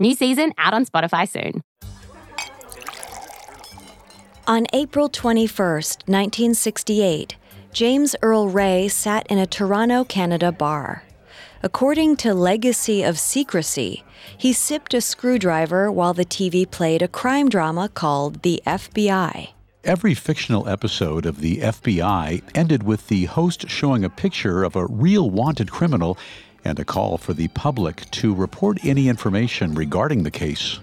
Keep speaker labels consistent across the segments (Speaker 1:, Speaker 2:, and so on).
Speaker 1: New season out on Spotify soon.
Speaker 2: On April 21, 1968, James Earl Ray sat in a Toronto, Canada bar. According to Legacy of Secrecy, he sipped a screwdriver while the TV played a crime drama called The FBI.
Speaker 3: Every fictional episode of the FBI ended with the host showing a picture of a real wanted criminal and a call for the public to report any information regarding the case.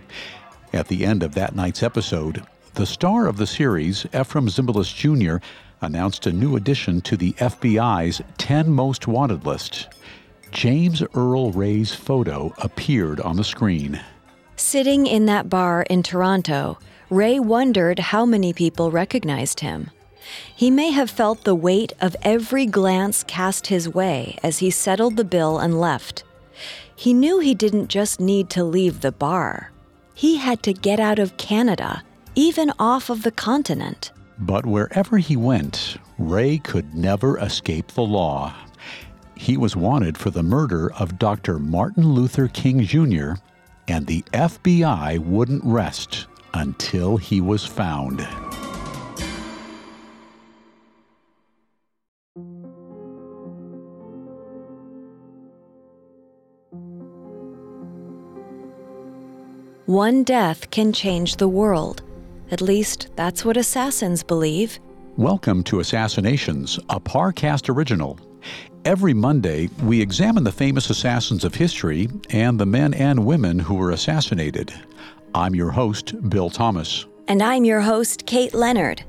Speaker 3: At the end of that night's episode, the star of the series, Efrem Zimbalist Jr., announced a new addition to the FBI's 10 Most Wanted list. James Earl Ray's photo appeared on the screen.
Speaker 2: Sitting in that bar in Toronto, Ray wondered how many people recognized him. He may have felt the weight of every glance cast his way as he settled the bill and left. He knew he didn't just need to leave the bar, he had to get out of Canada, even off of the continent.
Speaker 3: But wherever he went, Ray could never escape the law. He was wanted for the murder of Dr. Martin Luther King Jr., and the FBI wouldn't rest until he was found.
Speaker 2: One death can change the world. At least that's what assassins believe.
Speaker 3: Welcome to Assassinations, a Parcast original. Every Monday, we examine the famous assassins of history and the men and women who were assassinated. I'm your host, Bill Thomas.
Speaker 2: And I'm your host, Kate Leonard.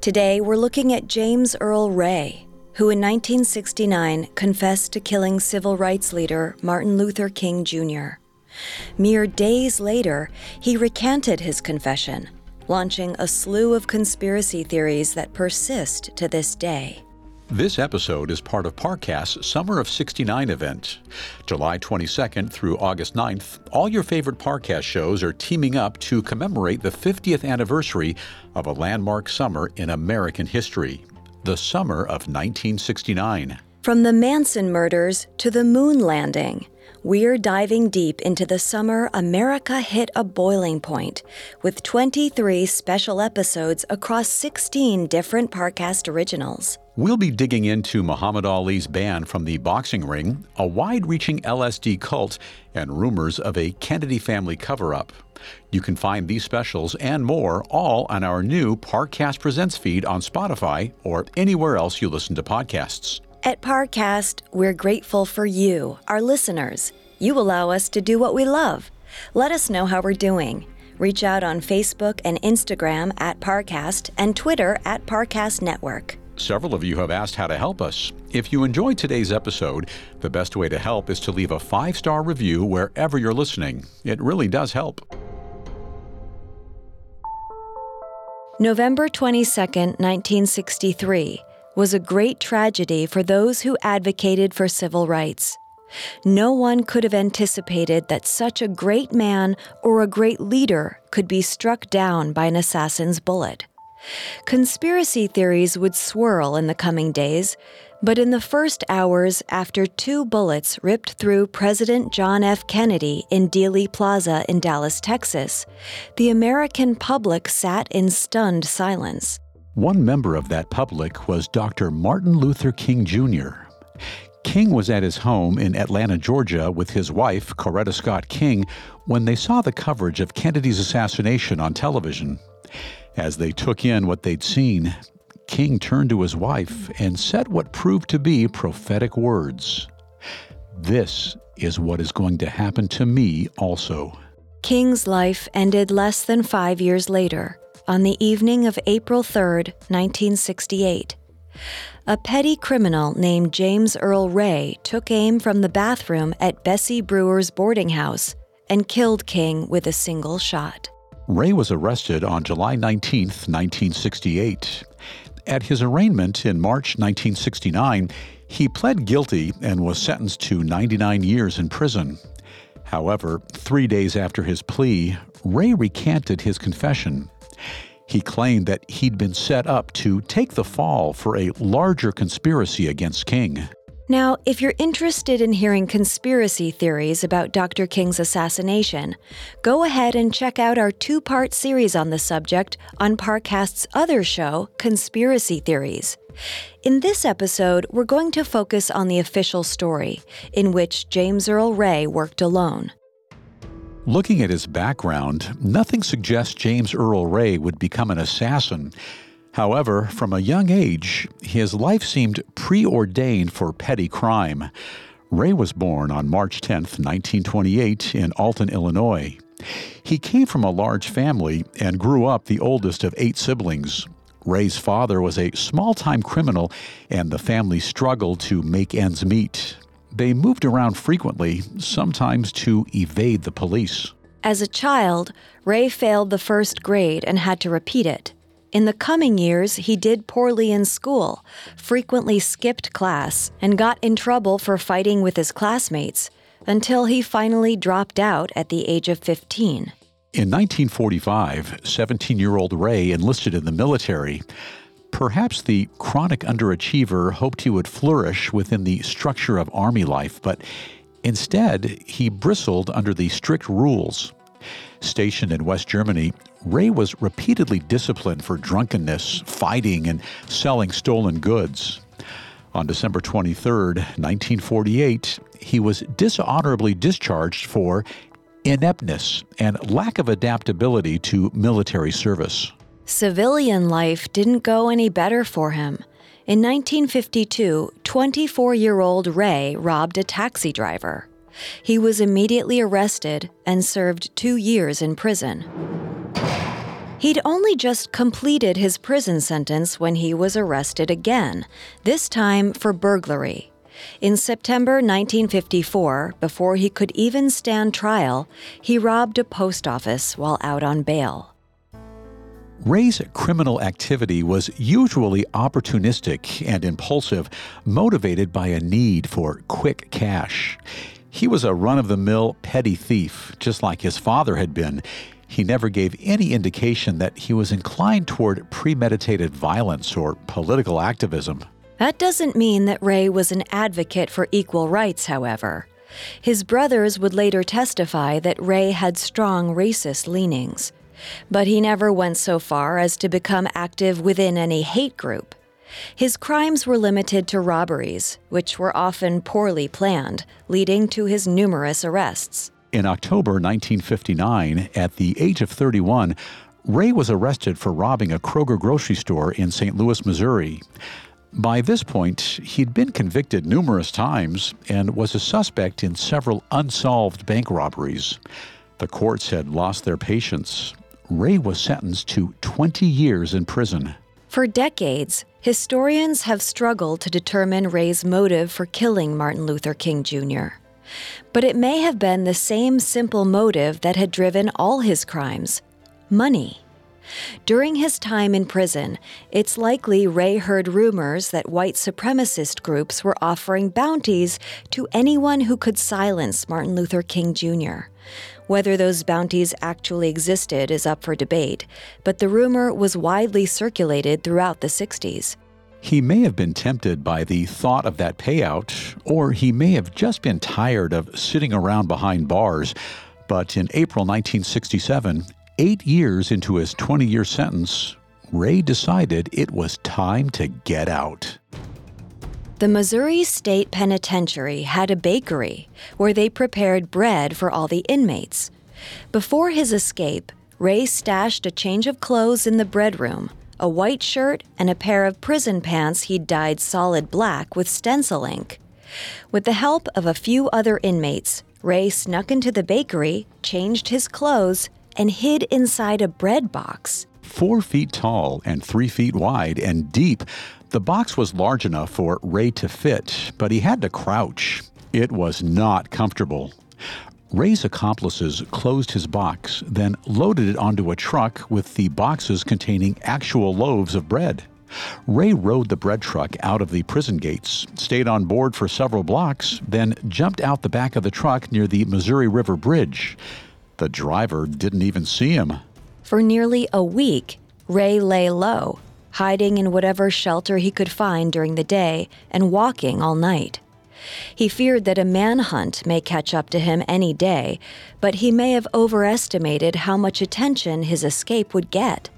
Speaker 2: Today, we're looking at James Earl Ray, who in 1969 confessed to killing civil rights leader Martin Luther King Jr. Mere days later, he recanted his confession, launching a slew of conspiracy theories that persist to this day.
Speaker 3: This episode is part of Parcast's Summer of 69 event. July 22nd through August 9th, all your favorite Parcast shows are teaming up to commemorate the 50th anniversary of a landmark summer in American history, the summer of 1969.
Speaker 2: From the Manson murders to the moon landing, we're diving deep into the summer America hit a boiling point with 23 special episodes across 16 different Parcast originals.
Speaker 3: We'll be digging into Muhammad Ali's ban from the boxing ring, a wide reaching LSD cult, and rumors of a Kennedy family cover up. You can find these specials and more all on our new Parcast Presents feed on Spotify or anywhere else you listen to podcasts.
Speaker 2: At Parcast, we're grateful for you, our listeners. You allow us to do what we love. Let us know how we're doing. Reach out on Facebook and Instagram at Parcast and Twitter at Parcast Network.
Speaker 3: Several of you have asked how to help us. If you enjoyed today's episode, the best way to help is to leave a five star review wherever you're listening. It really does help.
Speaker 2: November 22, 1963, was a great tragedy for those who advocated for civil rights. No one could have anticipated that such a great man or a great leader could be struck down by an assassin's bullet. Conspiracy theories would swirl in the coming days, but in the first hours after two bullets ripped through President John F. Kennedy in Dealey Plaza in Dallas, Texas, the American public sat in stunned silence.
Speaker 3: One member of that public was Dr. Martin Luther King Jr. King was at his home in Atlanta, Georgia, with his wife, Coretta Scott King, when they saw the coverage of Kennedy's assassination on television. As they took in what they'd seen, King turned to his wife and said what proved to be prophetic words This is what is going to happen to me also.
Speaker 2: King's life ended less than five years later, on the evening of April 3, 1968. A petty criminal named James Earl Ray took aim from the bathroom at Bessie Brewer's boarding house and killed King with a single shot.
Speaker 3: Ray was arrested on July 19, 1968. At his arraignment in March 1969, he pled guilty and was sentenced to 99 years in prison. However, three days after his plea, Ray recanted his confession. He claimed that he'd been set up to take the fall for a larger conspiracy against King.
Speaker 2: Now, if you're interested in hearing conspiracy theories about Dr. King's assassination, go ahead and check out our two part series on the subject on Parcast's other show, Conspiracy Theories. In this episode, we're going to focus on the official story, in which James Earl Ray worked alone.
Speaker 3: Looking at his background, nothing suggests James Earl Ray would become an assassin. However, from a young age, his life seemed preordained for petty crime. Ray was born on March 10, 1928, in Alton, Illinois. He came from a large family and grew up the oldest of eight siblings. Ray's father was a small time criminal, and the family struggled to make ends meet. They moved around frequently, sometimes to evade the police.
Speaker 2: As a child, Ray failed the first grade and had to repeat it. In the coming years, he did poorly in school, frequently skipped class, and got in trouble for fighting with his classmates until he finally dropped out at the age of 15.
Speaker 3: In 1945, 17 year old Ray enlisted in the military. Perhaps the chronic underachiever hoped he would flourish within the structure of Army life, but instead, he bristled under the strict rules. Stationed in West Germany, Ray was repeatedly disciplined for drunkenness, fighting, and selling stolen goods. On December 23, 1948, he was dishonorably discharged for ineptness and lack of adaptability to military service.
Speaker 2: Civilian life didn't go any better for him. In 1952, 24 year old Ray robbed a taxi driver. He was immediately arrested and served two years in prison. He'd only just completed his prison sentence when he was arrested again, this time for burglary. In September 1954, before he could even stand trial, he robbed a post office while out on bail.
Speaker 3: Ray's criminal activity was usually opportunistic and impulsive, motivated by a need for quick cash. He was a run of the mill petty thief, just like his father had been. He never gave any indication that he was inclined toward premeditated violence or political activism.
Speaker 2: That doesn't mean that Ray was an advocate for equal rights, however. His brothers would later testify that Ray had strong racist leanings. But he never went so far as to become active within any hate group. His crimes were limited to robberies, which were often poorly planned, leading to his numerous arrests.
Speaker 3: In October 1959, at the age of 31, Ray was arrested for robbing a Kroger grocery store in St. Louis, Missouri. By this point, he'd been convicted numerous times and was a suspect in several unsolved bank robberies. The courts had lost their patience. Ray was sentenced to 20 years in prison.
Speaker 2: For decades, historians have struggled to determine Ray's motive for killing Martin Luther King Jr. But it may have been the same simple motive that had driven all his crimes money. During his time in prison, it's likely Ray heard rumors that white supremacist groups were offering bounties to anyone who could silence Martin Luther King Jr. Whether those bounties actually existed is up for debate, but the rumor was widely circulated throughout the 60s.
Speaker 3: He may have been tempted by the thought of that payout, or he may have just been tired of sitting around behind bars. But in April 1967, eight years into his 20 year sentence, Ray decided it was time to get out.
Speaker 2: The Missouri State Penitentiary had a bakery where they prepared bread for all the inmates. Before his escape, Ray stashed a change of clothes in the bread room, a white shirt, and a pair of prison pants he'd dyed solid black with stencil ink. With the help of a few other inmates, Ray snuck into the bakery, changed his clothes, and hid inside a bread box.
Speaker 3: Four feet tall and three feet wide and deep, the box was large enough for Ray to fit, but he had to crouch. It was not comfortable. Ray's accomplices closed his box, then loaded it onto a truck with the boxes containing actual loaves of bread. Ray rode the bread truck out of the prison gates, stayed on board for several blocks, then jumped out the back of the truck near the Missouri River Bridge. The driver didn't even see him.
Speaker 2: For nearly a week, Ray lay low, hiding in whatever shelter he could find during the day and walking all night. He feared that a manhunt may catch up to him any day, but he may have overestimated how much attention his escape would get.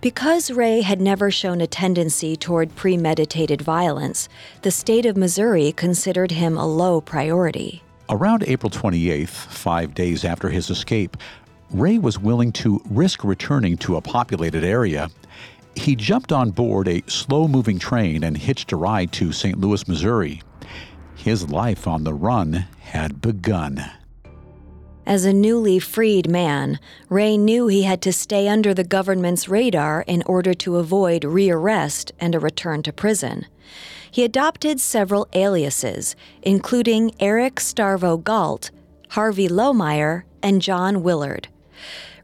Speaker 2: Because Ray had never shown a tendency toward premeditated violence, the state of Missouri considered him a low priority.
Speaker 3: Around April 28th, five days after his escape, Ray was willing to risk returning to a populated area he jumped on board a slow moving train and hitched a ride to St. Louis, Missouri. His life on the run had begun.
Speaker 2: As a newly freed man, Ray knew he had to stay under the government's radar in order to avoid rearrest and a return to prison. He adopted several aliases, including Eric Starvo Galt, Harvey Lohmeyer, and John Willard.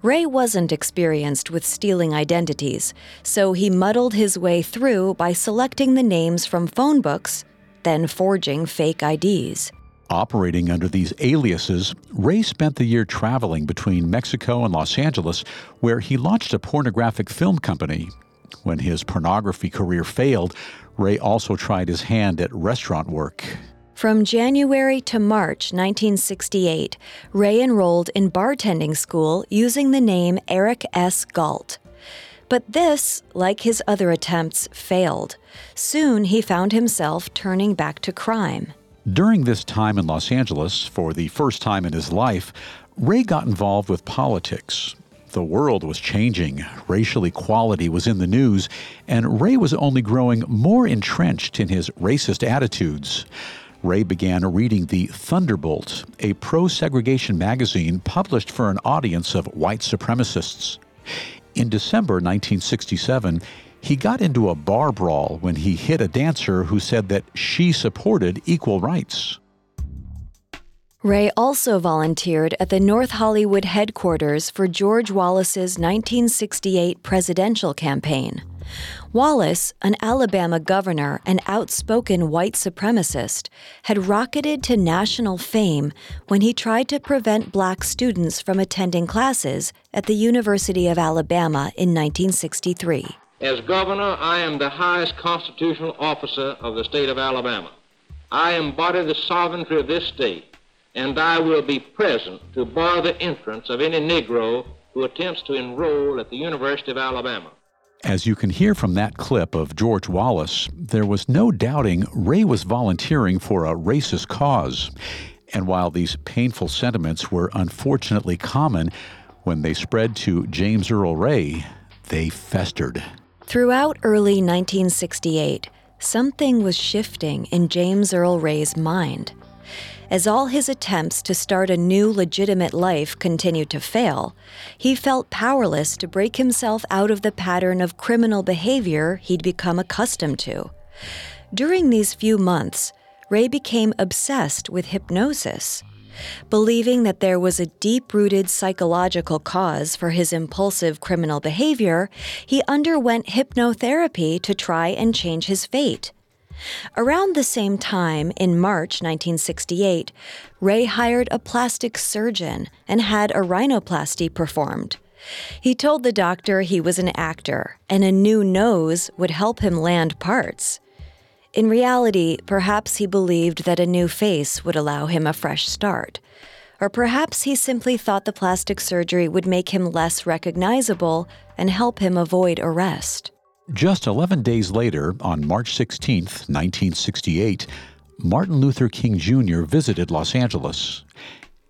Speaker 2: Ray wasn't experienced with stealing identities, so he muddled his way through by selecting the names from phone books, then forging fake IDs.
Speaker 3: Operating under these aliases, Ray spent the year traveling between Mexico and Los Angeles, where he launched a pornographic film company. When his pornography career failed, Ray also tried his hand at restaurant work.
Speaker 2: From January to March 1968, Ray enrolled in bartending school using the name Eric S. Galt. But this, like his other attempts, failed. Soon he found himself turning back to crime.
Speaker 3: During this time in Los Angeles, for the first time in his life, Ray got involved with politics. The world was changing, racial equality was in the news, and Ray was only growing more entrenched in his racist attitudes. Ray began reading the Thunderbolt, a pro segregation magazine published for an audience of white supremacists. In December 1967, he got into a bar brawl when he hit a dancer who said that she supported equal rights.
Speaker 2: Ray also volunteered at the North Hollywood headquarters for George Wallace's 1968 presidential campaign. Wallace, an Alabama governor and outspoken white supremacist, had rocketed to national fame when he tried to prevent black students from attending classes at the University of Alabama in 1963.
Speaker 4: As governor, I am the highest constitutional officer of the state of Alabama. I embody the sovereignty of this state, and I will be present to bar the entrance of any Negro who attempts to enroll at the University of Alabama.
Speaker 3: As you can hear from that clip of George Wallace, there was no doubting Ray was volunteering for a racist cause. And while these painful sentiments were unfortunately common, when they spread to James Earl Ray, they festered.
Speaker 2: Throughout early 1968, something was shifting in James Earl Ray's mind. As all his attempts to start a new legitimate life continued to fail, he felt powerless to break himself out of the pattern of criminal behavior he'd become accustomed to. During these few months, Ray became obsessed with hypnosis. Believing that there was a deep rooted psychological cause for his impulsive criminal behavior, he underwent hypnotherapy to try and change his fate. Around the same time, in March 1968, Ray hired a plastic surgeon and had a rhinoplasty performed. He told the doctor he was an actor and a new nose would help him land parts. In reality, perhaps he believed that a new face would allow him a fresh start. Or perhaps he simply thought the plastic surgery would make him less recognizable and help him avoid arrest.
Speaker 3: Just 11 days later, on March 16, 1968, Martin Luther King Jr. visited Los Angeles.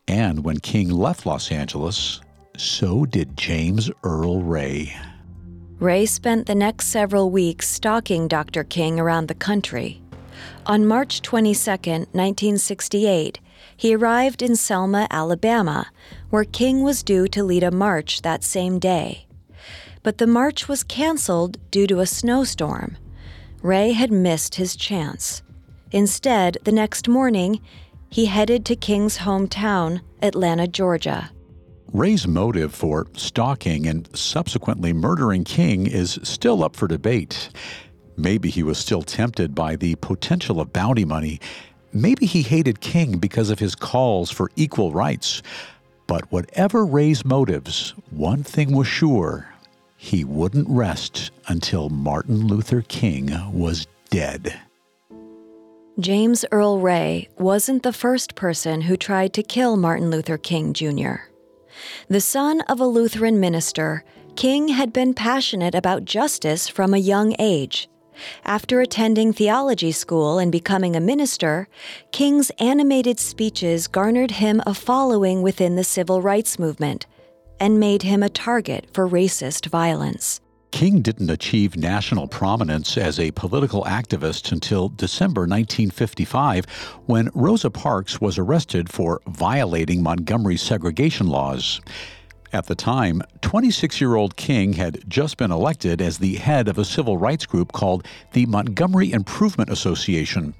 Speaker 3: And when King left Los Angeles, so did James Earl Ray.
Speaker 2: Ray spent the next several weeks stalking Dr. King around the country. On March 22, 1968, he arrived in Selma, Alabama, where King was due to lead a march that same day. But the march was canceled due to a snowstorm. Ray had missed his chance. Instead, the next morning, he headed to King's hometown, Atlanta, Georgia.
Speaker 3: Ray's motive for stalking and subsequently murdering King is still up for debate. Maybe he was still tempted by the potential of bounty money. Maybe he hated King because of his calls for equal rights. But whatever Ray's motives, one thing was sure he wouldn't rest until Martin Luther King was dead.
Speaker 2: James Earl Ray wasn't the first person who tried to kill Martin Luther King Jr. The son of a Lutheran minister, King had been passionate about justice from a young age. After attending theology school and becoming a minister, King's animated speeches garnered him a following within the civil rights movement and made him a target for racist violence.
Speaker 3: King didn't achieve national prominence as a political activist until December 1955 when Rosa Parks was arrested for violating Montgomery's segregation laws. At the time, 26 year old King had just been elected as the head of a civil rights group called the Montgomery Improvement Association.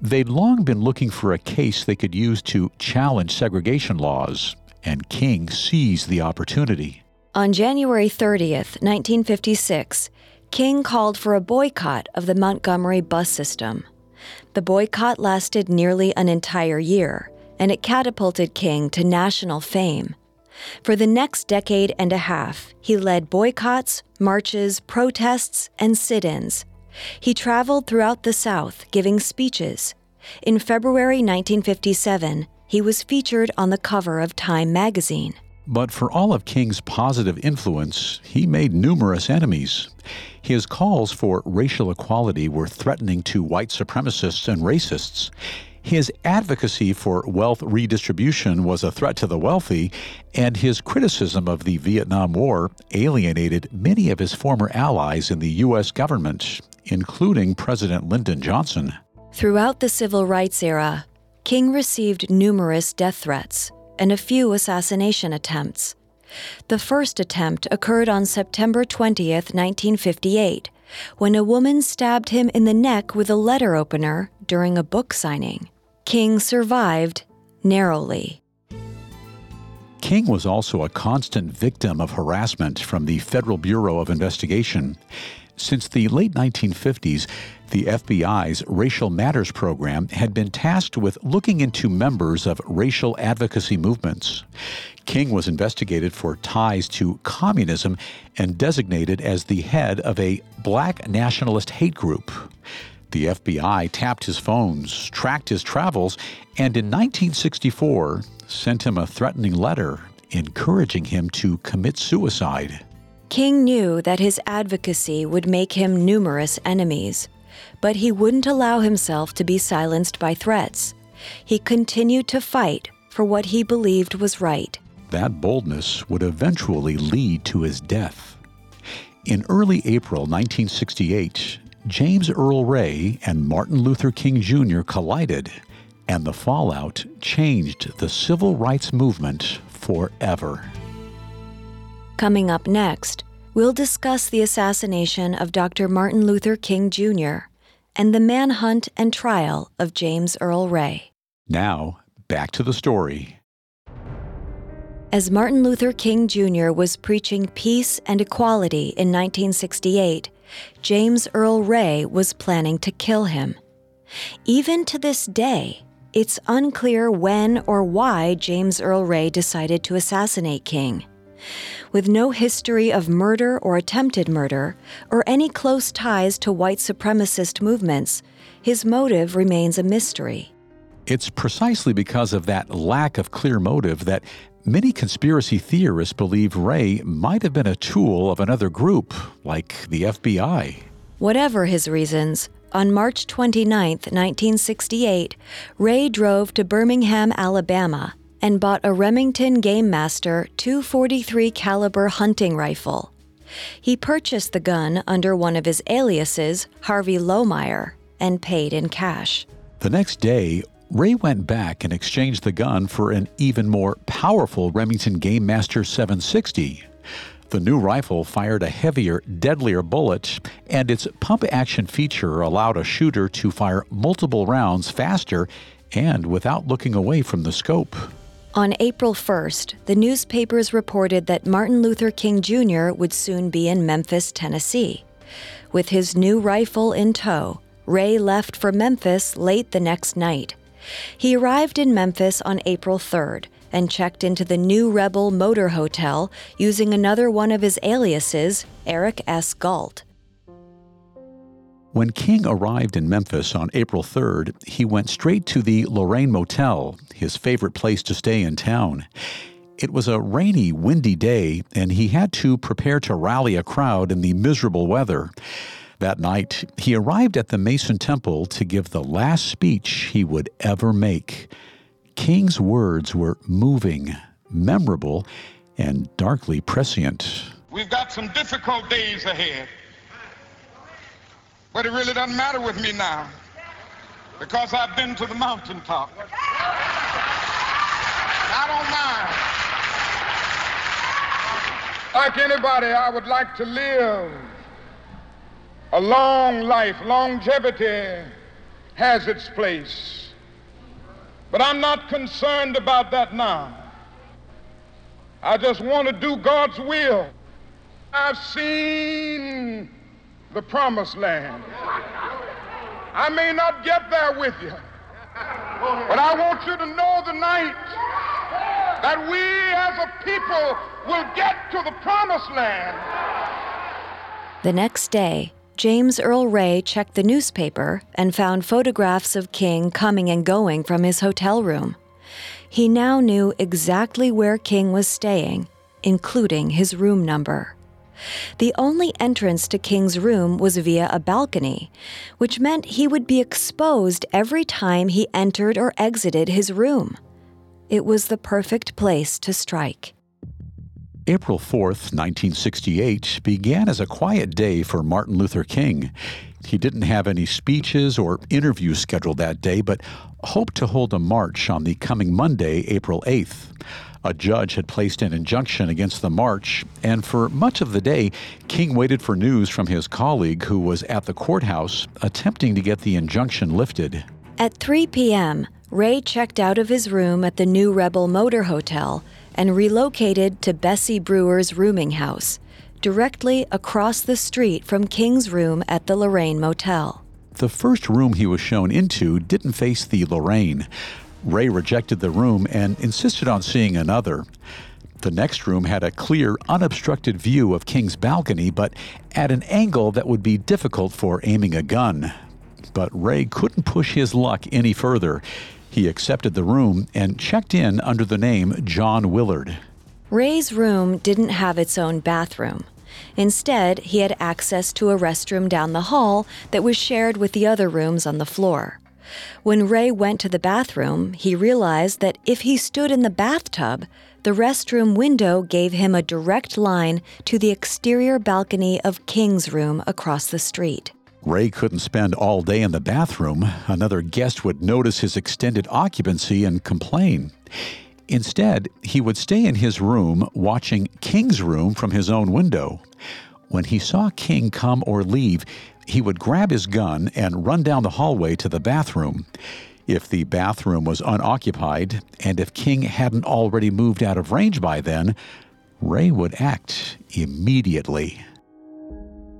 Speaker 3: They'd long been looking for a case they could use to challenge segregation laws, and King seized the opportunity.
Speaker 2: On January 30th, 1956, King called for a boycott of the Montgomery bus system. The boycott lasted nearly an entire year, and it catapulted King to national fame. For the next decade and a half, he led boycotts, marches, protests, and sit ins. He traveled throughout the South giving speeches. In February 1957, he was featured on the cover of Time magazine.
Speaker 3: But for all of King's positive influence, he made numerous enemies. His calls for racial equality were threatening to white supremacists and racists. His advocacy for wealth redistribution was a threat to the wealthy, and his criticism of the Vietnam War alienated many of his former allies in the U.S. government, including President Lyndon Johnson.
Speaker 2: Throughout the civil rights era, King received numerous death threats and a few assassination attempts. The first attempt occurred on September 20, 1958, when a woman stabbed him in the neck with a letter opener during a book signing. King survived narrowly.
Speaker 3: King was also a constant victim of harassment from the Federal Bureau of Investigation. Since the late 1950s, the FBI's Racial Matters program had been tasked with looking into members of racial advocacy movements. King was investigated for ties to communism and designated as the head of a black nationalist hate group. The FBI tapped his phones, tracked his travels, and in 1964 sent him a threatening letter encouraging him to commit suicide.
Speaker 2: King knew that his advocacy would make him numerous enemies, but he wouldn't allow himself to be silenced by threats. He continued to fight for what he believed was right.
Speaker 3: That boldness would eventually lead to his death. In early April 1968, James Earl Ray and Martin Luther King Jr. collided, and the fallout changed the civil rights movement forever.
Speaker 2: Coming up next, we'll discuss the assassination of Dr. Martin Luther King Jr. and the manhunt and trial of James Earl Ray.
Speaker 3: Now, back to the story.
Speaker 2: As Martin Luther King Jr. was preaching peace and equality in 1968, James Earl Ray was planning to kill him. Even to this day, it's unclear when or why James Earl Ray decided to assassinate King. With no history of murder or attempted murder, or any close ties to white supremacist movements, his motive remains a mystery.
Speaker 3: It's precisely because of that lack of clear motive that many conspiracy theorists believe Ray might have been a tool of another group, like the FBI.
Speaker 2: Whatever his reasons, on March 29, 1968, Ray drove to Birmingham, Alabama, and bought a Remington Game Master 243 caliber hunting rifle. He purchased the gun under one of his aliases, Harvey Lohmeyer, and paid in cash.
Speaker 3: The next day, Ray went back and exchanged the gun for an even more powerful Remington Game Master 760. The new rifle fired a heavier, deadlier bullet, and its pump action feature allowed a shooter to fire multiple rounds faster and without looking away from the scope.
Speaker 2: On April 1st, the newspapers reported that Martin Luther King Jr. would soon be in Memphis, Tennessee. With his new rifle in tow, Ray left for Memphis late the next night. He arrived in Memphis on April 3rd and checked into the New Rebel Motor Hotel using another one of his aliases, Eric S. Galt.
Speaker 3: When King arrived in Memphis on April 3rd, he went straight to the Lorraine Motel, his favorite place to stay in town. It was a rainy, windy day, and he had to prepare to rally a crowd in the miserable weather. That night, he arrived at the Mason Temple to give the last speech he would ever make. King's words were moving, memorable, and darkly prescient.
Speaker 5: We've got some difficult days ahead. But it really doesn't matter with me now because I've been to the mountaintop. I don't mind. Like anybody, I would like to live a long life. Longevity has its place. But I'm not concerned about that now. I just want to do God's will. I've seen the promised land. I may not get there with you, but I want you to know tonight that we as a people will get to the promised land.
Speaker 2: The next day, James Earl Ray checked the newspaper and found photographs of King coming and going from his hotel room. He now knew exactly where King was staying, including his room number. The only entrance to King's room was via a balcony, which meant he would be exposed every time he entered or exited his room. It was the perfect place to strike.
Speaker 3: April 4th, 1968, began as a quiet day for Martin Luther King. He didn't have any speeches or interviews scheduled that day, but hoped to hold a march on the coming Monday, April 8th. A judge had placed an injunction against the march, and for much of the day, King waited for news from his colleague who was at the courthouse attempting to get the injunction lifted.
Speaker 2: At 3 p.m., Ray checked out of his room at the New Rebel Motor Hotel and relocated to Bessie Brewer's rooming house, directly across the street from King's room at the Lorraine Motel.
Speaker 3: The first room he was shown into didn't face the Lorraine. Ray rejected the room and insisted on seeing another. The next room had a clear, unobstructed view of King's balcony, but at an angle that would be difficult for aiming a gun. But Ray couldn't push his luck any further. He accepted the room and checked in under the name John Willard.
Speaker 2: Ray's room didn't have its own bathroom. Instead, he had access to a restroom down the hall that was shared with the other rooms on the floor. When Ray went to the bathroom, he realized that if he stood in the bathtub, the restroom window gave him a direct line to the exterior balcony of King's room across the street.
Speaker 3: Ray couldn't spend all day in the bathroom. Another guest would notice his extended occupancy and complain. Instead, he would stay in his room watching King's room from his own window. When he saw King come or leave, he would grab his gun and run down the hallway to the bathroom. If the bathroom was unoccupied, and if King hadn't already moved out of range by then, Ray would act immediately.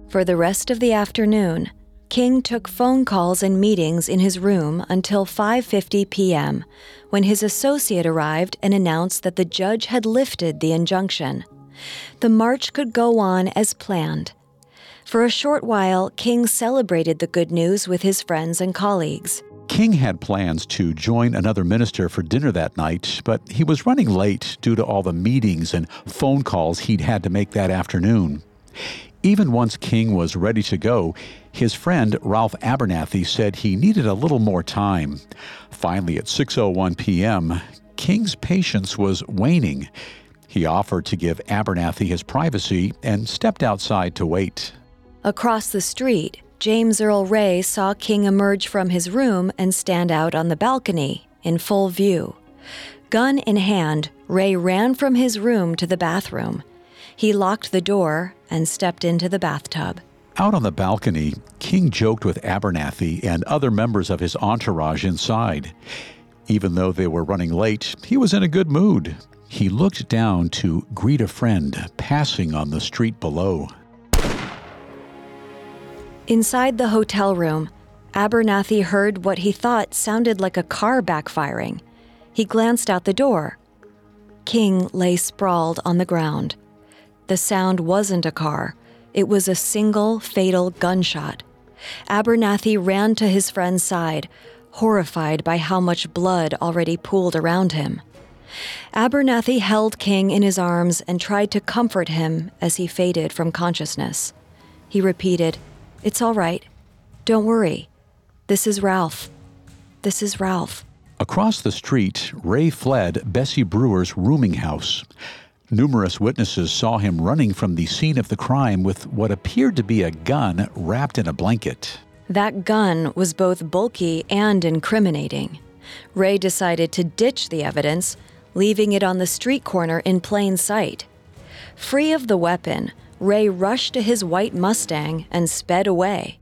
Speaker 2: For the rest of the afternoon, King took phone calls and meetings in his room until 5:50 p.m., when his associate arrived and announced that the judge had lifted the injunction. The march could go on as planned. For a short while, King celebrated the good news with his friends and colleagues.
Speaker 3: King had plans to join another minister for dinner that night, but he was running late due to all the meetings and phone calls he'd had to make that afternoon. Even once King was ready to go, his friend Ralph Abernathy said he needed a little more time. Finally, at 6:01 p.m., King's patience was waning. He offered to give Abernathy his privacy and stepped outside to wait.
Speaker 2: Across the street, James Earl Ray saw King emerge from his room and stand out on the balcony in full view. Gun in hand, Ray ran from his room to the bathroom. He locked the door and stepped into the bathtub.
Speaker 3: Out on the balcony, King joked with Abernathy and other members of his entourage inside. Even though they were running late, he was in a good mood. He looked down to greet a friend passing on the street below.
Speaker 2: Inside the hotel room, Abernathy heard what he thought sounded like a car backfiring. He glanced out the door. King lay sprawled on the ground. The sound wasn't a car, it was a single fatal gunshot. Abernathy ran to his friend's side, horrified by how much blood already pooled around him. Abernathy held King in his arms and tried to comfort him as he faded from consciousness. He repeated, It's all right. Don't worry. This is Ralph. This is Ralph.
Speaker 3: Across the street, Ray fled Bessie Brewer's rooming house. Numerous witnesses saw him running from the scene of the crime with what appeared to be a gun wrapped in a blanket.
Speaker 2: That gun was both bulky and incriminating. Ray decided to ditch the evidence, leaving it on the street corner in plain sight. Free of the weapon, Ray rushed to his white Mustang and sped away.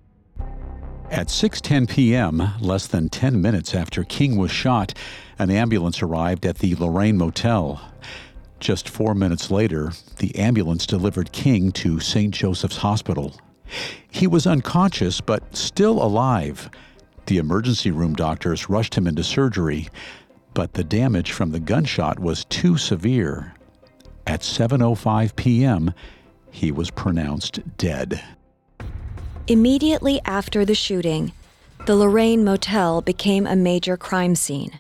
Speaker 3: At 6:10 p.m., less than 10 minutes after King was shot, an ambulance arrived at the Lorraine Motel. Just four minutes later, the ambulance delivered King to St. Joseph's Hospital. He was unconscious but still alive. The emergency room doctors rushed him into surgery, but the damage from the gunshot was too severe. At 7:05 p.m., he was pronounced dead.
Speaker 2: Immediately after the shooting, the Lorraine Motel became a major crime scene.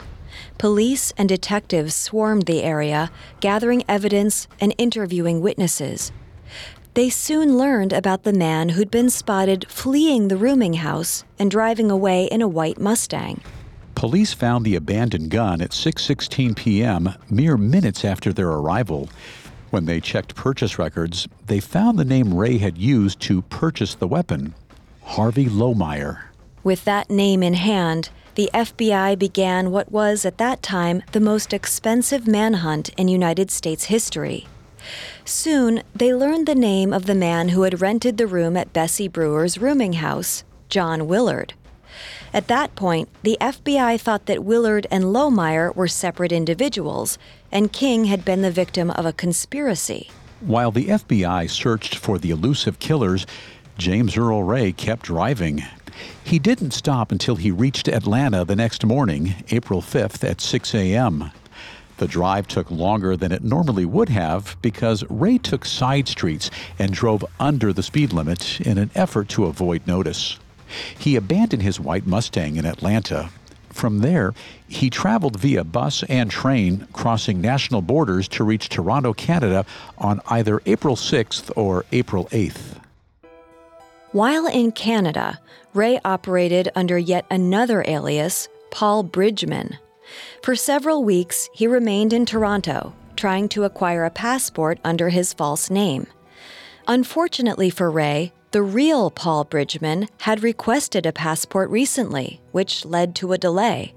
Speaker 2: Police and detectives swarmed the area, gathering evidence and interviewing witnesses. They soon learned about the man who'd been spotted fleeing the rooming house and driving away in a white Mustang.
Speaker 3: Police found the abandoned gun at 6:16 p.m., mere minutes after their arrival. When they checked purchase records, they found the name Ray had used to purchase the weapon, Harvey Lohmeyer.
Speaker 2: With that name in hand, the FBI began what was at that time the most expensive manhunt in United States history. Soon, they learned the name of the man who had rented the room at Bessie Brewer's rooming house, John Willard. At that point, the FBI thought that Willard and Lohmeyer were separate individuals, and King had been the victim of a conspiracy.
Speaker 3: While the FBI searched for the elusive killers, James Earl Ray kept driving. He didn't stop until he reached Atlanta the next morning, April 5th at 6 a.m. The drive took longer than it normally would have because Ray took side streets and drove under the speed limit in an effort to avoid notice. He abandoned his white Mustang in Atlanta. From there, he traveled via bus and train, crossing national borders to reach Toronto, Canada on either April 6th or April 8th.
Speaker 2: While in Canada, Ray operated under yet another alias, Paul Bridgman. For several weeks, he remained in Toronto, trying to acquire a passport under his false name. Unfortunately for Ray, the real Paul Bridgman had requested a passport recently, which led to a delay.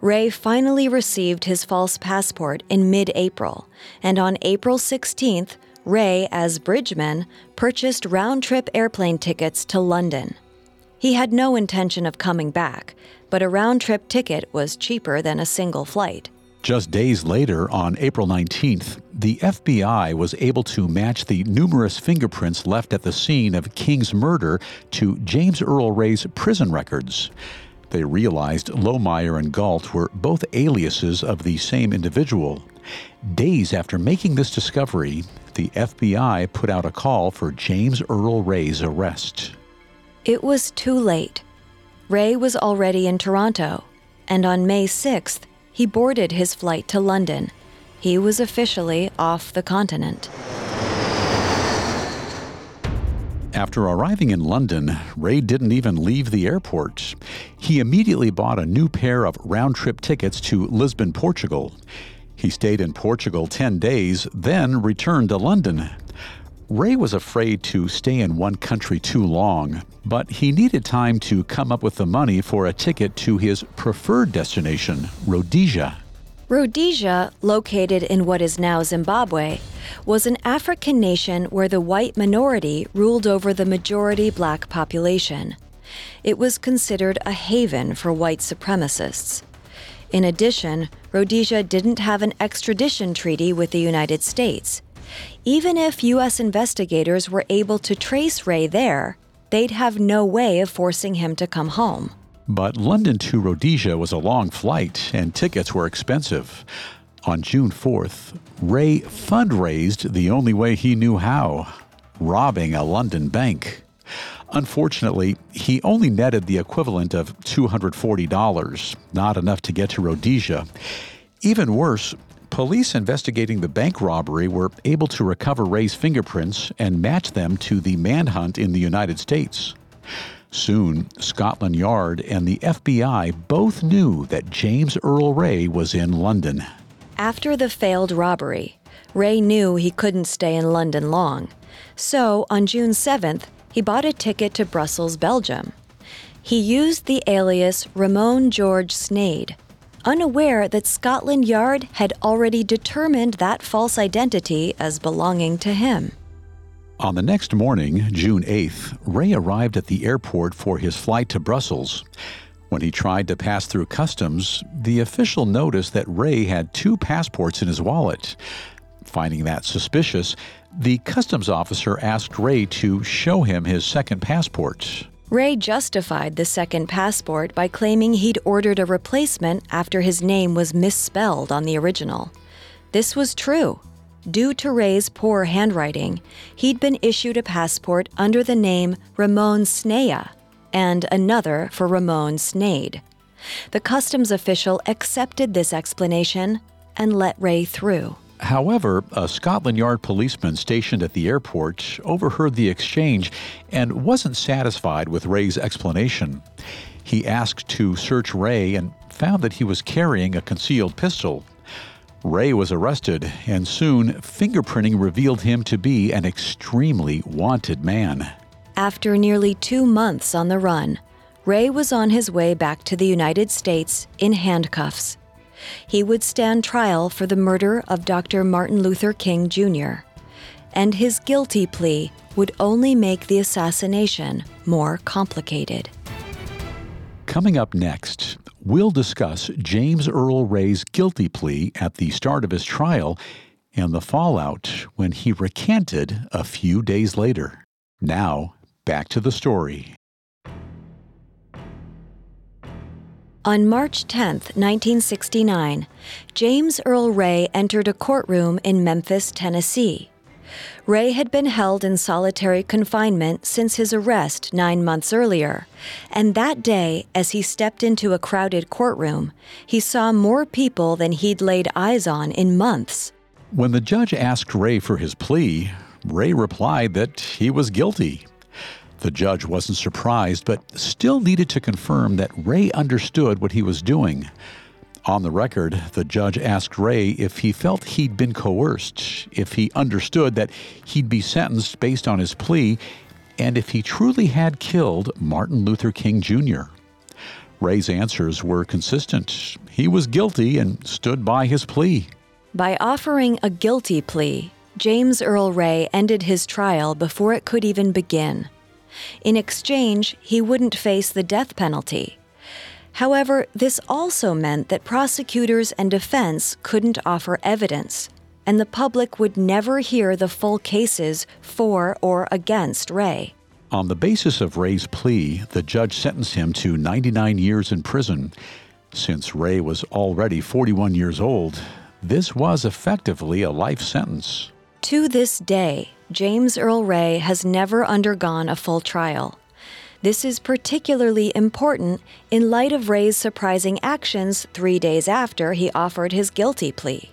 Speaker 2: Ray finally received his false passport in mid April, and on April 16th, Ray, as Bridgman, purchased round trip airplane tickets to London. He had no intention of coming back, but a round trip ticket was cheaper than a single flight.
Speaker 3: Just days later, on April 19th, the FBI was able to match the numerous fingerprints left at the scene of King's murder to James Earl Ray's prison records. They realized Lohmeyer and Galt were both aliases of the same individual. Days after making this discovery, the FBI put out a call for James Earl Ray's arrest.
Speaker 2: It was too late. Ray was already in Toronto, and on May 6th, he boarded his flight to London. He was officially off the continent.
Speaker 3: After arriving in London, Ray didn't even leave the airport. He immediately bought a new pair of round trip tickets to Lisbon, Portugal. He stayed in Portugal 10 days, then returned to London. Ray was afraid to stay in one country too long, but he needed time to come up with the money for a ticket to his preferred destination, Rhodesia.
Speaker 2: Rhodesia, located in what is now Zimbabwe, was an African nation where the white minority ruled over the majority black population. It was considered a haven for white supremacists. In addition, Rhodesia didn't have an extradition treaty with the United States. Even if U.S. investigators were able to trace Ray there, they'd have no way of forcing him to come home.
Speaker 3: But London to Rhodesia was a long flight, and tickets were expensive. On June 4th, Ray fundraised the only way he knew how robbing a London bank. Unfortunately, he only netted the equivalent of $240, not enough to get to Rhodesia. Even worse, Police investigating the bank robbery were able to recover Ray's fingerprints and match them to the manhunt in the United States. Soon, Scotland Yard and the FBI both knew that James Earl Ray was in London.
Speaker 2: After the failed robbery, Ray knew he couldn't stay in London long. So, on June 7th, he bought a ticket to Brussels, Belgium. He used the alias Ramon George Sneyd unaware that Scotland Yard had already determined that false identity as belonging to him.
Speaker 3: On the next morning, June 8th, Ray arrived at the airport for his flight to Brussels. When he tried to pass through customs, the official noticed that Ray had two passports in his wallet. Finding that suspicious, the customs officer asked Ray to show him his second passport.
Speaker 2: Ray justified the second passport by claiming he'd ordered a replacement after his name was misspelled on the original. This was true. Due to Ray's poor handwriting, he'd been issued a passport under the name Ramon Sneya and another for Ramon Sneyd. The customs official accepted this explanation and let Ray through.
Speaker 3: However, a Scotland Yard policeman stationed at the airport overheard the exchange and wasn't satisfied with Ray's explanation. He asked to search Ray and found that he was carrying a concealed pistol. Ray was arrested, and soon fingerprinting revealed him to be an extremely wanted man.
Speaker 2: After nearly two months on the run, Ray was on his way back to the United States in handcuffs he would stand trial for the murder of Dr. Martin Luther King Jr., and his guilty plea would only make the assassination more complicated.
Speaker 3: Coming up next, we'll discuss James Earl Ray's guilty plea at the start of his trial and the fallout when he recanted a few days later. Now, back to the story.
Speaker 2: On March 10, 1969, James Earl Ray entered a courtroom in Memphis, Tennessee. Ray had been held in solitary confinement since his arrest nine months earlier, and that day, as he stepped into a crowded courtroom, he saw more people than he'd laid eyes on in months.
Speaker 3: When the judge asked Ray for his plea, Ray replied that he was guilty. The judge wasn't surprised, but still needed to confirm that Ray understood what he was doing. On the record, the judge asked Ray if he felt he'd been coerced, if he understood that he'd be sentenced based on his plea, and if he truly had killed Martin Luther King Jr. Ray's answers were consistent. He was guilty and stood by his plea.
Speaker 2: By offering a guilty plea, James Earl Ray ended his trial before it could even begin. In exchange, he wouldn't face the death penalty. However, this also meant that prosecutors and defense couldn't offer evidence, and the public would never hear the full cases for or against Ray.
Speaker 3: On the basis of Ray's plea, the judge sentenced him to 99 years in prison. Since Ray was already 41 years old, this was effectively a life sentence.
Speaker 2: To this day, James Earl Ray has never undergone a full trial. This is particularly important in light of Ray's surprising actions three days after he offered his guilty plea.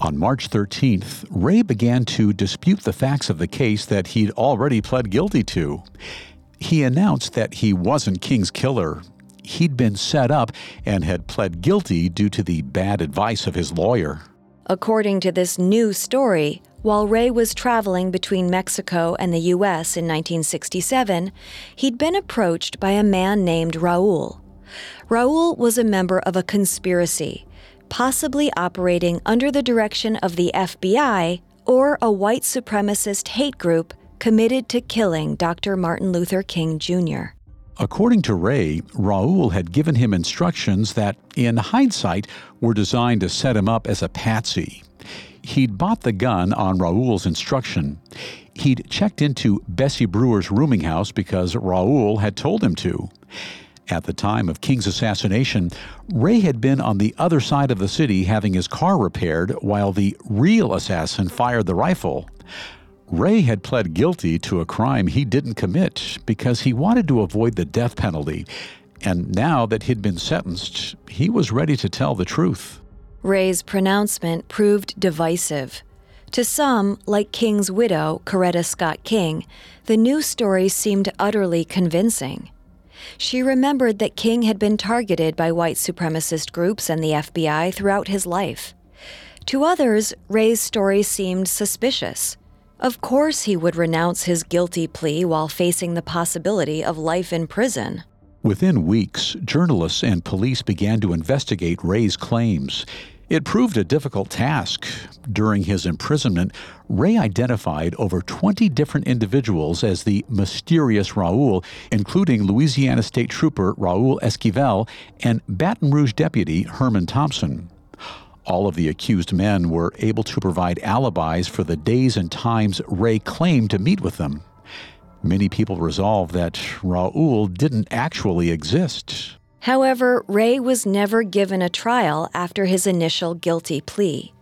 Speaker 3: On March 13th, Ray began to dispute the facts of the case that he'd already pled guilty to. He announced that he wasn't King's killer. He'd been set up and had pled guilty due to the bad advice of his lawyer.
Speaker 2: According to this new story, while Ray was traveling between Mexico and the U.S. in 1967, he'd been approached by a man named Raul. Raul was a member of a conspiracy possibly operating under the direction of the FBI or a white supremacist hate group committed to killing Dr. Martin Luther King Jr.
Speaker 3: According to Ray, Raul had given him instructions that, in hindsight, were designed to set him up as a patsy. He'd bought the gun on Raul's instruction. He'd checked into Bessie Brewer's rooming house because Raul had told him to. At the time of King's assassination, Ray had been on the other side of the city having his car repaired while the real assassin fired the rifle. Ray had pled guilty to a crime he didn't commit because he wanted to avoid the death penalty, and now that he'd been sentenced, he was ready to tell the truth.
Speaker 2: Ray's pronouncement proved divisive. To some, like King's widow, Coretta Scott King, the new story seemed utterly convincing. She remembered that King had been targeted by white supremacist groups and the FBI throughout his life. To others, Ray's story seemed suspicious. Of course, he would renounce his guilty plea while facing the possibility of life in prison.
Speaker 3: Within weeks, journalists and police began to investigate Ray's claims. It proved a difficult task. During his imprisonment, Ray identified over 20 different individuals as the mysterious Raul, including Louisiana State Trooper Raul Esquivel and Baton Rouge deputy Herman Thompson. All of the accused men were able to provide alibis for the days and times Ray claimed to meet with them. Many people resolved that Raul didn't actually exist.
Speaker 2: However, Ray was never given a trial after his initial guilty plea.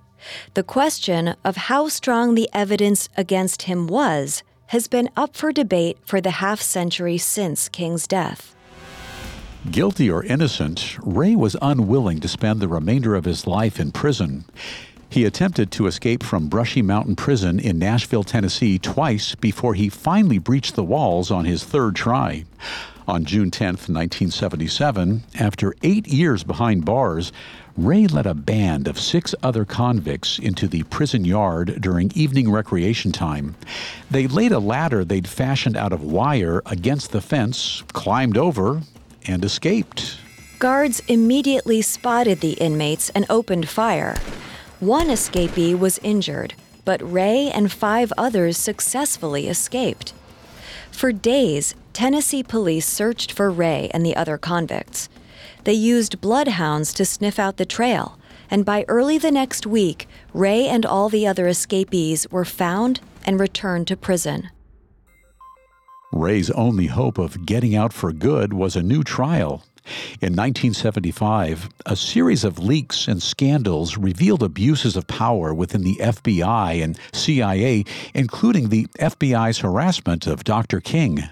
Speaker 2: The question of how strong the evidence against him was has been up for debate for the half century since King's death.
Speaker 3: Guilty or innocent, Ray was unwilling to spend the remainder of his life in prison. He attempted to escape from Brushy Mountain Prison in Nashville, Tennessee twice before he finally breached the walls on his third try. On June 10, 1977, after eight years behind bars, Ray led a band of six other convicts into the prison yard during evening recreation time. They laid a ladder they'd fashioned out of wire against the fence, climbed over, and escaped.
Speaker 2: Guards immediately spotted the inmates and opened fire. One escapee was injured, but Ray and five others successfully escaped. For days, Tennessee police searched for Ray and the other convicts. They used bloodhounds to sniff out the trail, and by early the next week, Ray and all the other escapees were found and returned to prison.
Speaker 3: Ray's only hope of getting out for good was a new trial. In 1975, a series of leaks and scandals revealed abuses of power within the FBI and CIA, including the FBI's harassment of Dr. King.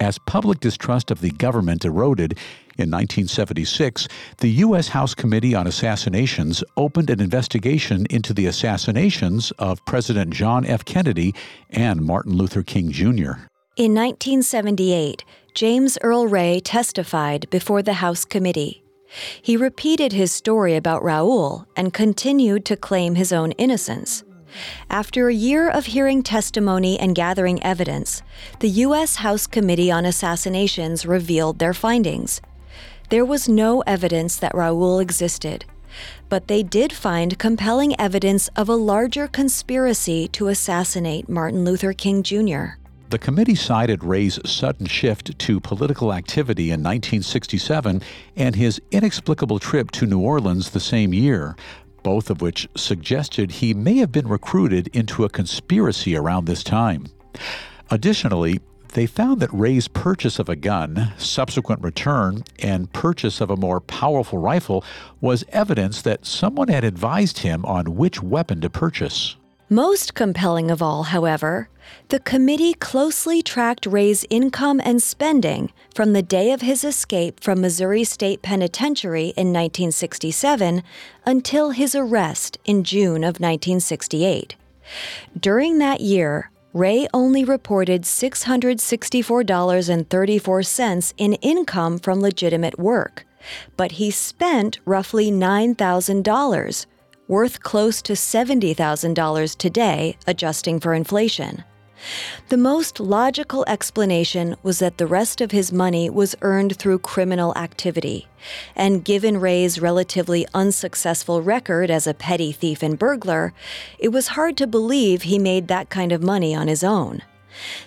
Speaker 3: As public distrust of the government eroded, in 1976, the U.S. House Committee on Assassinations opened an investigation into the assassinations of President John F. Kennedy and Martin Luther King Jr.
Speaker 2: In 1978, James Earl Ray testified before the House Committee. He repeated his story about Raoul and continued to claim his own innocence. After a year of hearing testimony and gathering evidence, the U.S. House Committee on Assassinations revealed their findings. There was no evidence that Raoul existed, but they did find compelling evidence of a larger conspiracy to assassinate Martin Luther King Jr.
Speaker 3: The committee cited Ray's sudden shift to political activity in 1967 and his inexplicable trip to New Orleans the same year, both of which suggested he may have been recruited into a conspiracy around this time. Additionally, they found that Ray's purchase of a gun, subsequent return, and purchase of a more powerful rifle was evidence that someone had advised him on which weapon to purchase.
Speaker 2: Most compelling of all, however, the committee closely tracked Ray's income and spending from the day of his escape from Missouri State Penitentiary in 1967 until his arrest in June of 1968. During that year, Ray only reported $664.34 in income from legitimate work, but he spent roughly $9,000, worth close to $70,000 today, adjusting for inflation. The most logical explanation was that the rest of his money was earned through criminal activity. And given Ray's relatively unsuccessful record as a petty thief and burglar, it was hard to believe he made that kind of money on his own.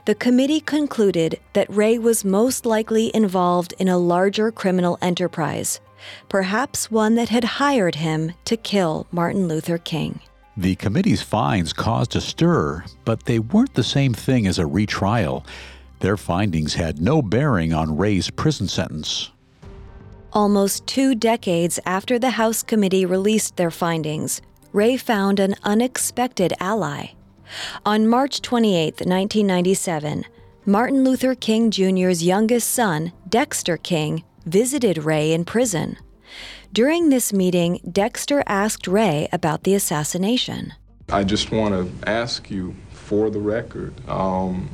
Speaker 2: The committee concluded that Ray was most likely involved in a larger criminal enterprise, perhaps one that had hired him to kill Martin Luther King.
Speaker 3: The committee's fines caused a stir, but they weren't the same thing as a retrial. Their findings had no bearing on Ray's prison sentence.
Speaker 2: Almost two decades after the House committee released their findings, Ray found an unexpected ally. On March 28, 1997, Martin Luther King Jr.'s youngest son, Dexter King, visited Ray in prison. During this meeting, Dexter asked Ray about the assassination.
Speaker 6: I just want to ask you, for the record, um,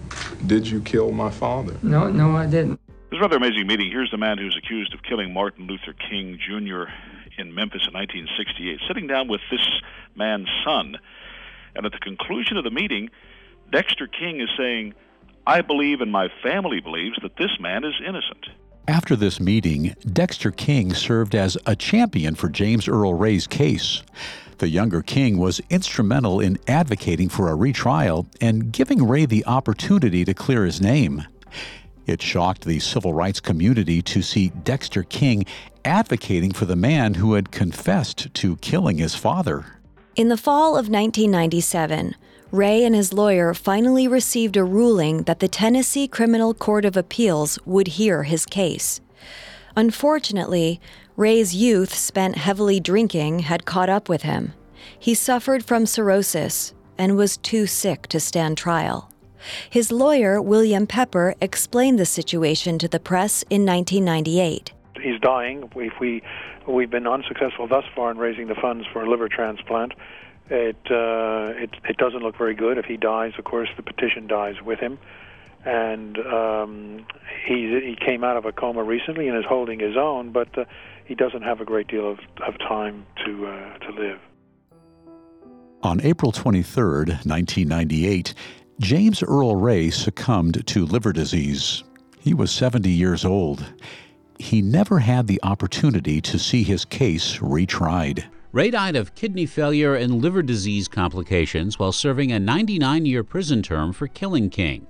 Speaker 6: did you kill my father?
Speaker 7: No, no, I didn't.
Speaker 8: This is a rather amazing meeting. Here's the man who's accused of killing Martin Luther King Jr. in Memphis in 1968, sitting down with this man's son. And at the conclusion of the meeting, Dexter King is saying, I believe and my family believes that this man is innocent.
Speaker 3: After this meeting, Dexter King served as a champion for James Earl Ray's case. The younger King was instrumental in advocating for a retrial and giving Ray the opportunity to clear his name. It shocked the civil rights community to see Dexter King advocating for the man who had confessed to killing his father.
Speaker 2: In the fall of 1997, Ray and his lawyer finally received a ruling that the Tennessee Criminal Court of Appeals would hear his case. Unfortunately, Ray's youth spent heavily drinking had caught up with him. He suffered from cirrhosis and was too sick to stand trial. His lawyer, William Pepper, explained the situation to the press in 1998.
Speaker 9: He's dying. If we, we've been unsuccessful thus far in raising the funds for a liver transplant. It, uh, it it doesn't look very good. If he dies, of course, the petition dies with him. And um, he he came out of a coma recently and is holding his own, but uh, he doesn't have a great deal of, of time to uh, to live.
Speaker 3: On April 23, 1998, James Earl Ray succumbed to liver disease. He was 70 years old. He never had the opportunity to see his case retried.
Speaker 10: Ray died of kidney failure and liver disease complications while serving a 99 year prison term for killing King.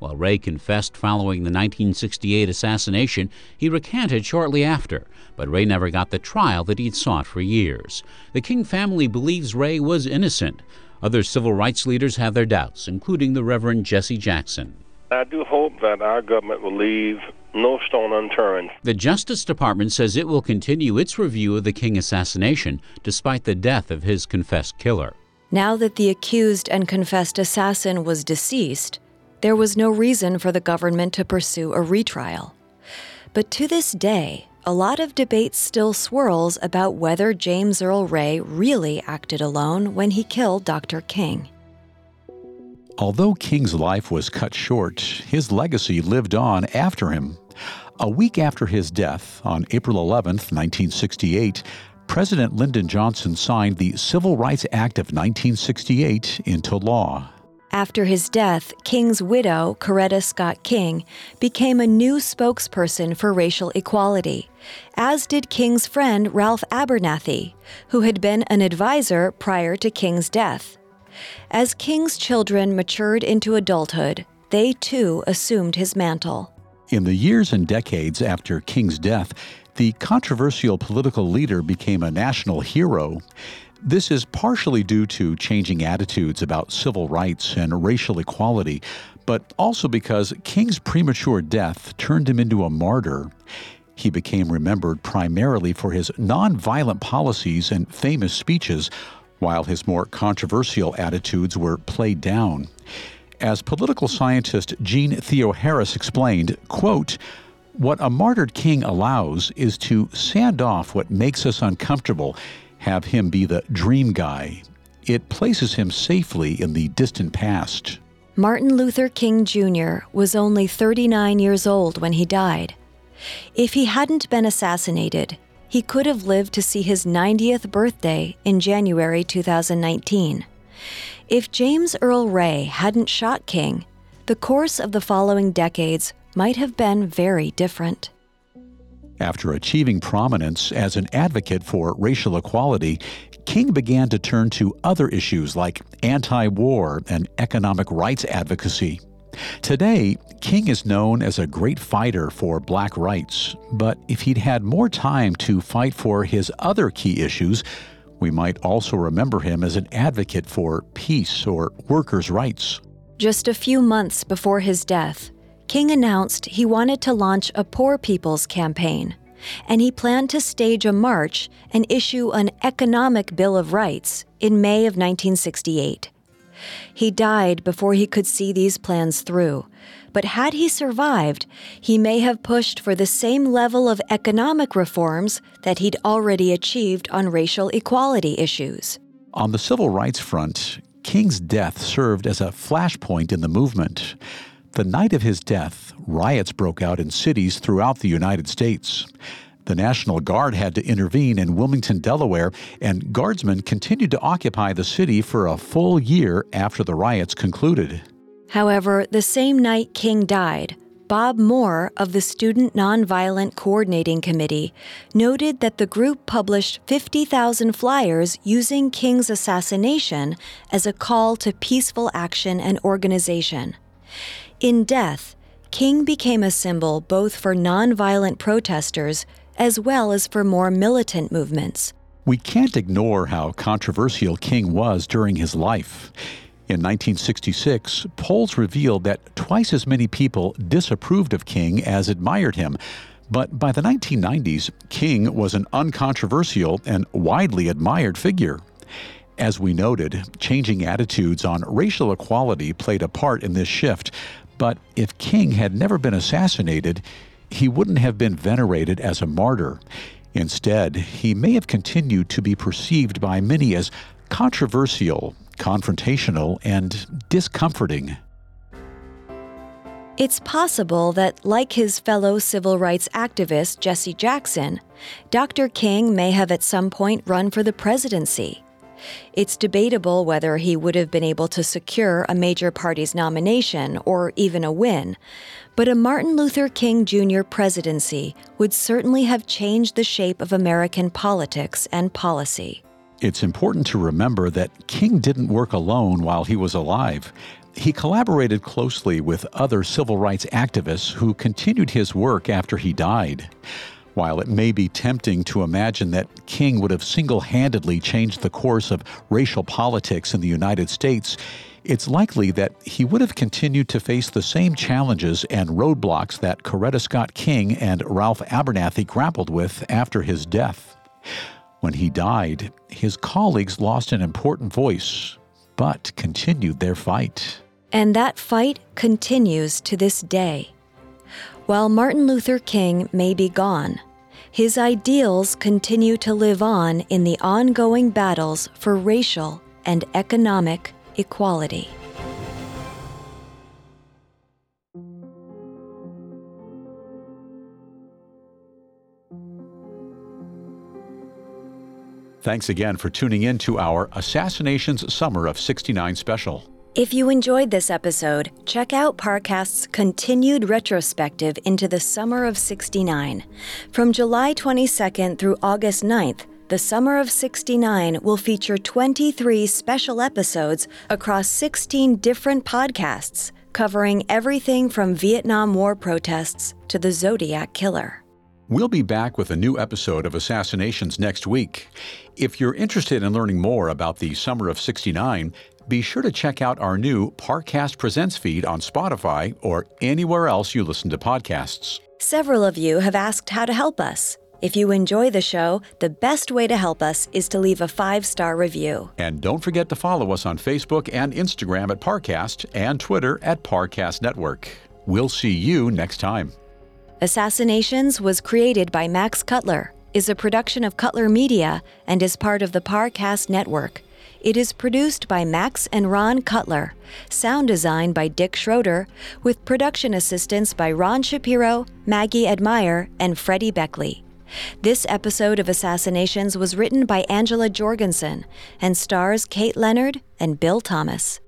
Speaker 10: While Ray confessed following the 1968 assassination, he recanted shortly after, but Ray never got the trial that he'd sought for years. The King family believes Ray was innocent. Other civil rights leaders have their doubts, including the Reverend Jesse Jackson.
Speaker 11: I do hope that our government will leave no stone unturned.
Speaker 10: The Justice Department says it will continue its review of the King assassination despite the death of his confessed killer.
Speaker 2: Now that the accused and confessed assassin was deceased, there was no reason for the government to pursue a retrial. But to this day, a lot of debate still swirls about whether James Earl Ray really acted alone when he killed Dr. King.
Speaker 3: Although King's life was cut short, his legacy lived on after him. A week after his death, on April 11, 1968, President Lyndon Johnson signed the Civil Rights Act of 1968 into law.
Speaker 2: After his death, King's widow, Coretta Scott King, became a new spokesperson for racial equality, as did King's friend Ralph Abernathy, who had been an advisor prior to King's death. As King's children matured into adulthood, they too assumed his mantle.
Speaker 3: In the years and decades after King's death, the controversial political leader became a national hero. This is partially due to changing attitudes about civil rights and racial equality, but also because King's premature death turned him into a martyr. He became remembered primarily for his nonviolent policies and famous speeches, while his more controversial attitudes were played down. As political scientist Jeanne Theoharis explained, quote, what a martyred king allows is to sand off what makes us uncomfortable, have him be the dream guy. It places him safely in the distant past.
Speaker 2: Martin Luther King Jr. was only 39 years old when he died. If he hadn't been assassinated, he could have lived to see his 90th birthday in January 2019. If James Earl Ray hadn't shot King, the course of the following decades might have been very different.
Speaker 3: After achieving prominence as an advocate for racial equality, King began to turn to other issues like anti war and economic rights advocacy. Today, King is known as a great fighter for black rights, but if he'd had more time to fight for his other key issues, we might also remember him as an advocate for peace or workers' rights.
Speaker 2: Just a few months before his death, King announced he wanted to launch a Poor People's Campaign, and he planned to stage a march and issue an Economic Bill of Rights in May of 1968. He died before he could see these plans through, but had he survived, he may have pushed for the same level of economic reforms that he'd already achieved on racial equality issues.
Speaker 3: On the civil rights front, King's death served as a flashpoint in the movement. The night of his death, riots broke out in cities throughout the United States. The National Guard had to intervene in Wilmington, Delaware, and guardsmen continued to occupy the city for a full year after the riots concluded.
Speaker 2: However, the same night King died, Bob Moore of the Student Nonviolent Coordinating Committee noted that the group published 50,000 flyers using King's assassination as a call to peaceful action and organization. In death, King became a symbol both for nonviolent protesters as well as for more militant movements.
Speaker 3: We can't ignore how controversial King was during his life. In 1966, polls revealed that twice as many people disapproved of King as admired him. But by the 1990s, King was an uncontroversial and widely admired figure. As we noted, changing attitudes on racial equality played a part in this shift, but if King had never been assassinated, he wouldn't have been venerated as a martyr. Instead, he may have continued to be perceived by many as controversial, confrontational, and discomforting.
Speaker 2: It's possible that, like his fellow civil rights activist Jesse Jackson, Dr. King may have at some point run for the presidency. It's debatable whether he would have been able to secure a major party's nomination or even a win, but a Martin Luther King Jr. presidency would certainly have changed the shape of American politics and policy.
Speaker 3: It's important to remember that King didn't work alone while he was alive. He collaborated closely with other civil rights activists who continued his work after he died. While it may be tempting to imagine that King would have single handedly changed the course of racial politics in the United States, it's likely that he would have continued to face the same challenges and roadblocks that Coretta Scott King and Ralph Abernathy grappled with after his death. When he died, his colleagues lost an important voice, but continued their fight.
Speaker 2: And that fight continues to this day. While Martin Luther King may be gone, his ideals continue to live on in the ongoing battles for racial and economic equality.
Speaker 3: Thanks again for tuning in to our Assassinations Summer of 69 special.
Speaker 2: If you enjoyed this episode, check out Parcast's continued retrospective into the summer of 69. From July 22nd through August 9th, the Summer of 69 will feature 23 special episodes across 16 different podcasts covering everything from Vietnam War protests to the Zodiac Killer.
Speaker 3: We'll be back with a new episode of Assassinations next week. If you're interested in learning more about the summer of 69, be sure to check out our new Parcast Presents feed on Spotify or anywhere else you listen to podcasts.
Speaker 2: Several of you have asked how to help us. If you enjoy the show, the best way to help us is to leave a five star review.
Speaker 3: And don't forget to follow us on Facebook and Instagram at Parcast and Twitter at Parcast Network. We'll see you next time.
Speaker 2: Assassinations was created by Max Cutler, is a production of Cutler Media, and is part of the Parcast Network. It is produced by Max and Ron Cutler, sound design by Dick Schroeder, with production assistance by Ron Shapiro, Maggie Admire, and Freddie Beckley. This episode of Assassinations was written by Angela Jorgensen and stars Kate Leonard and Bill Thomas.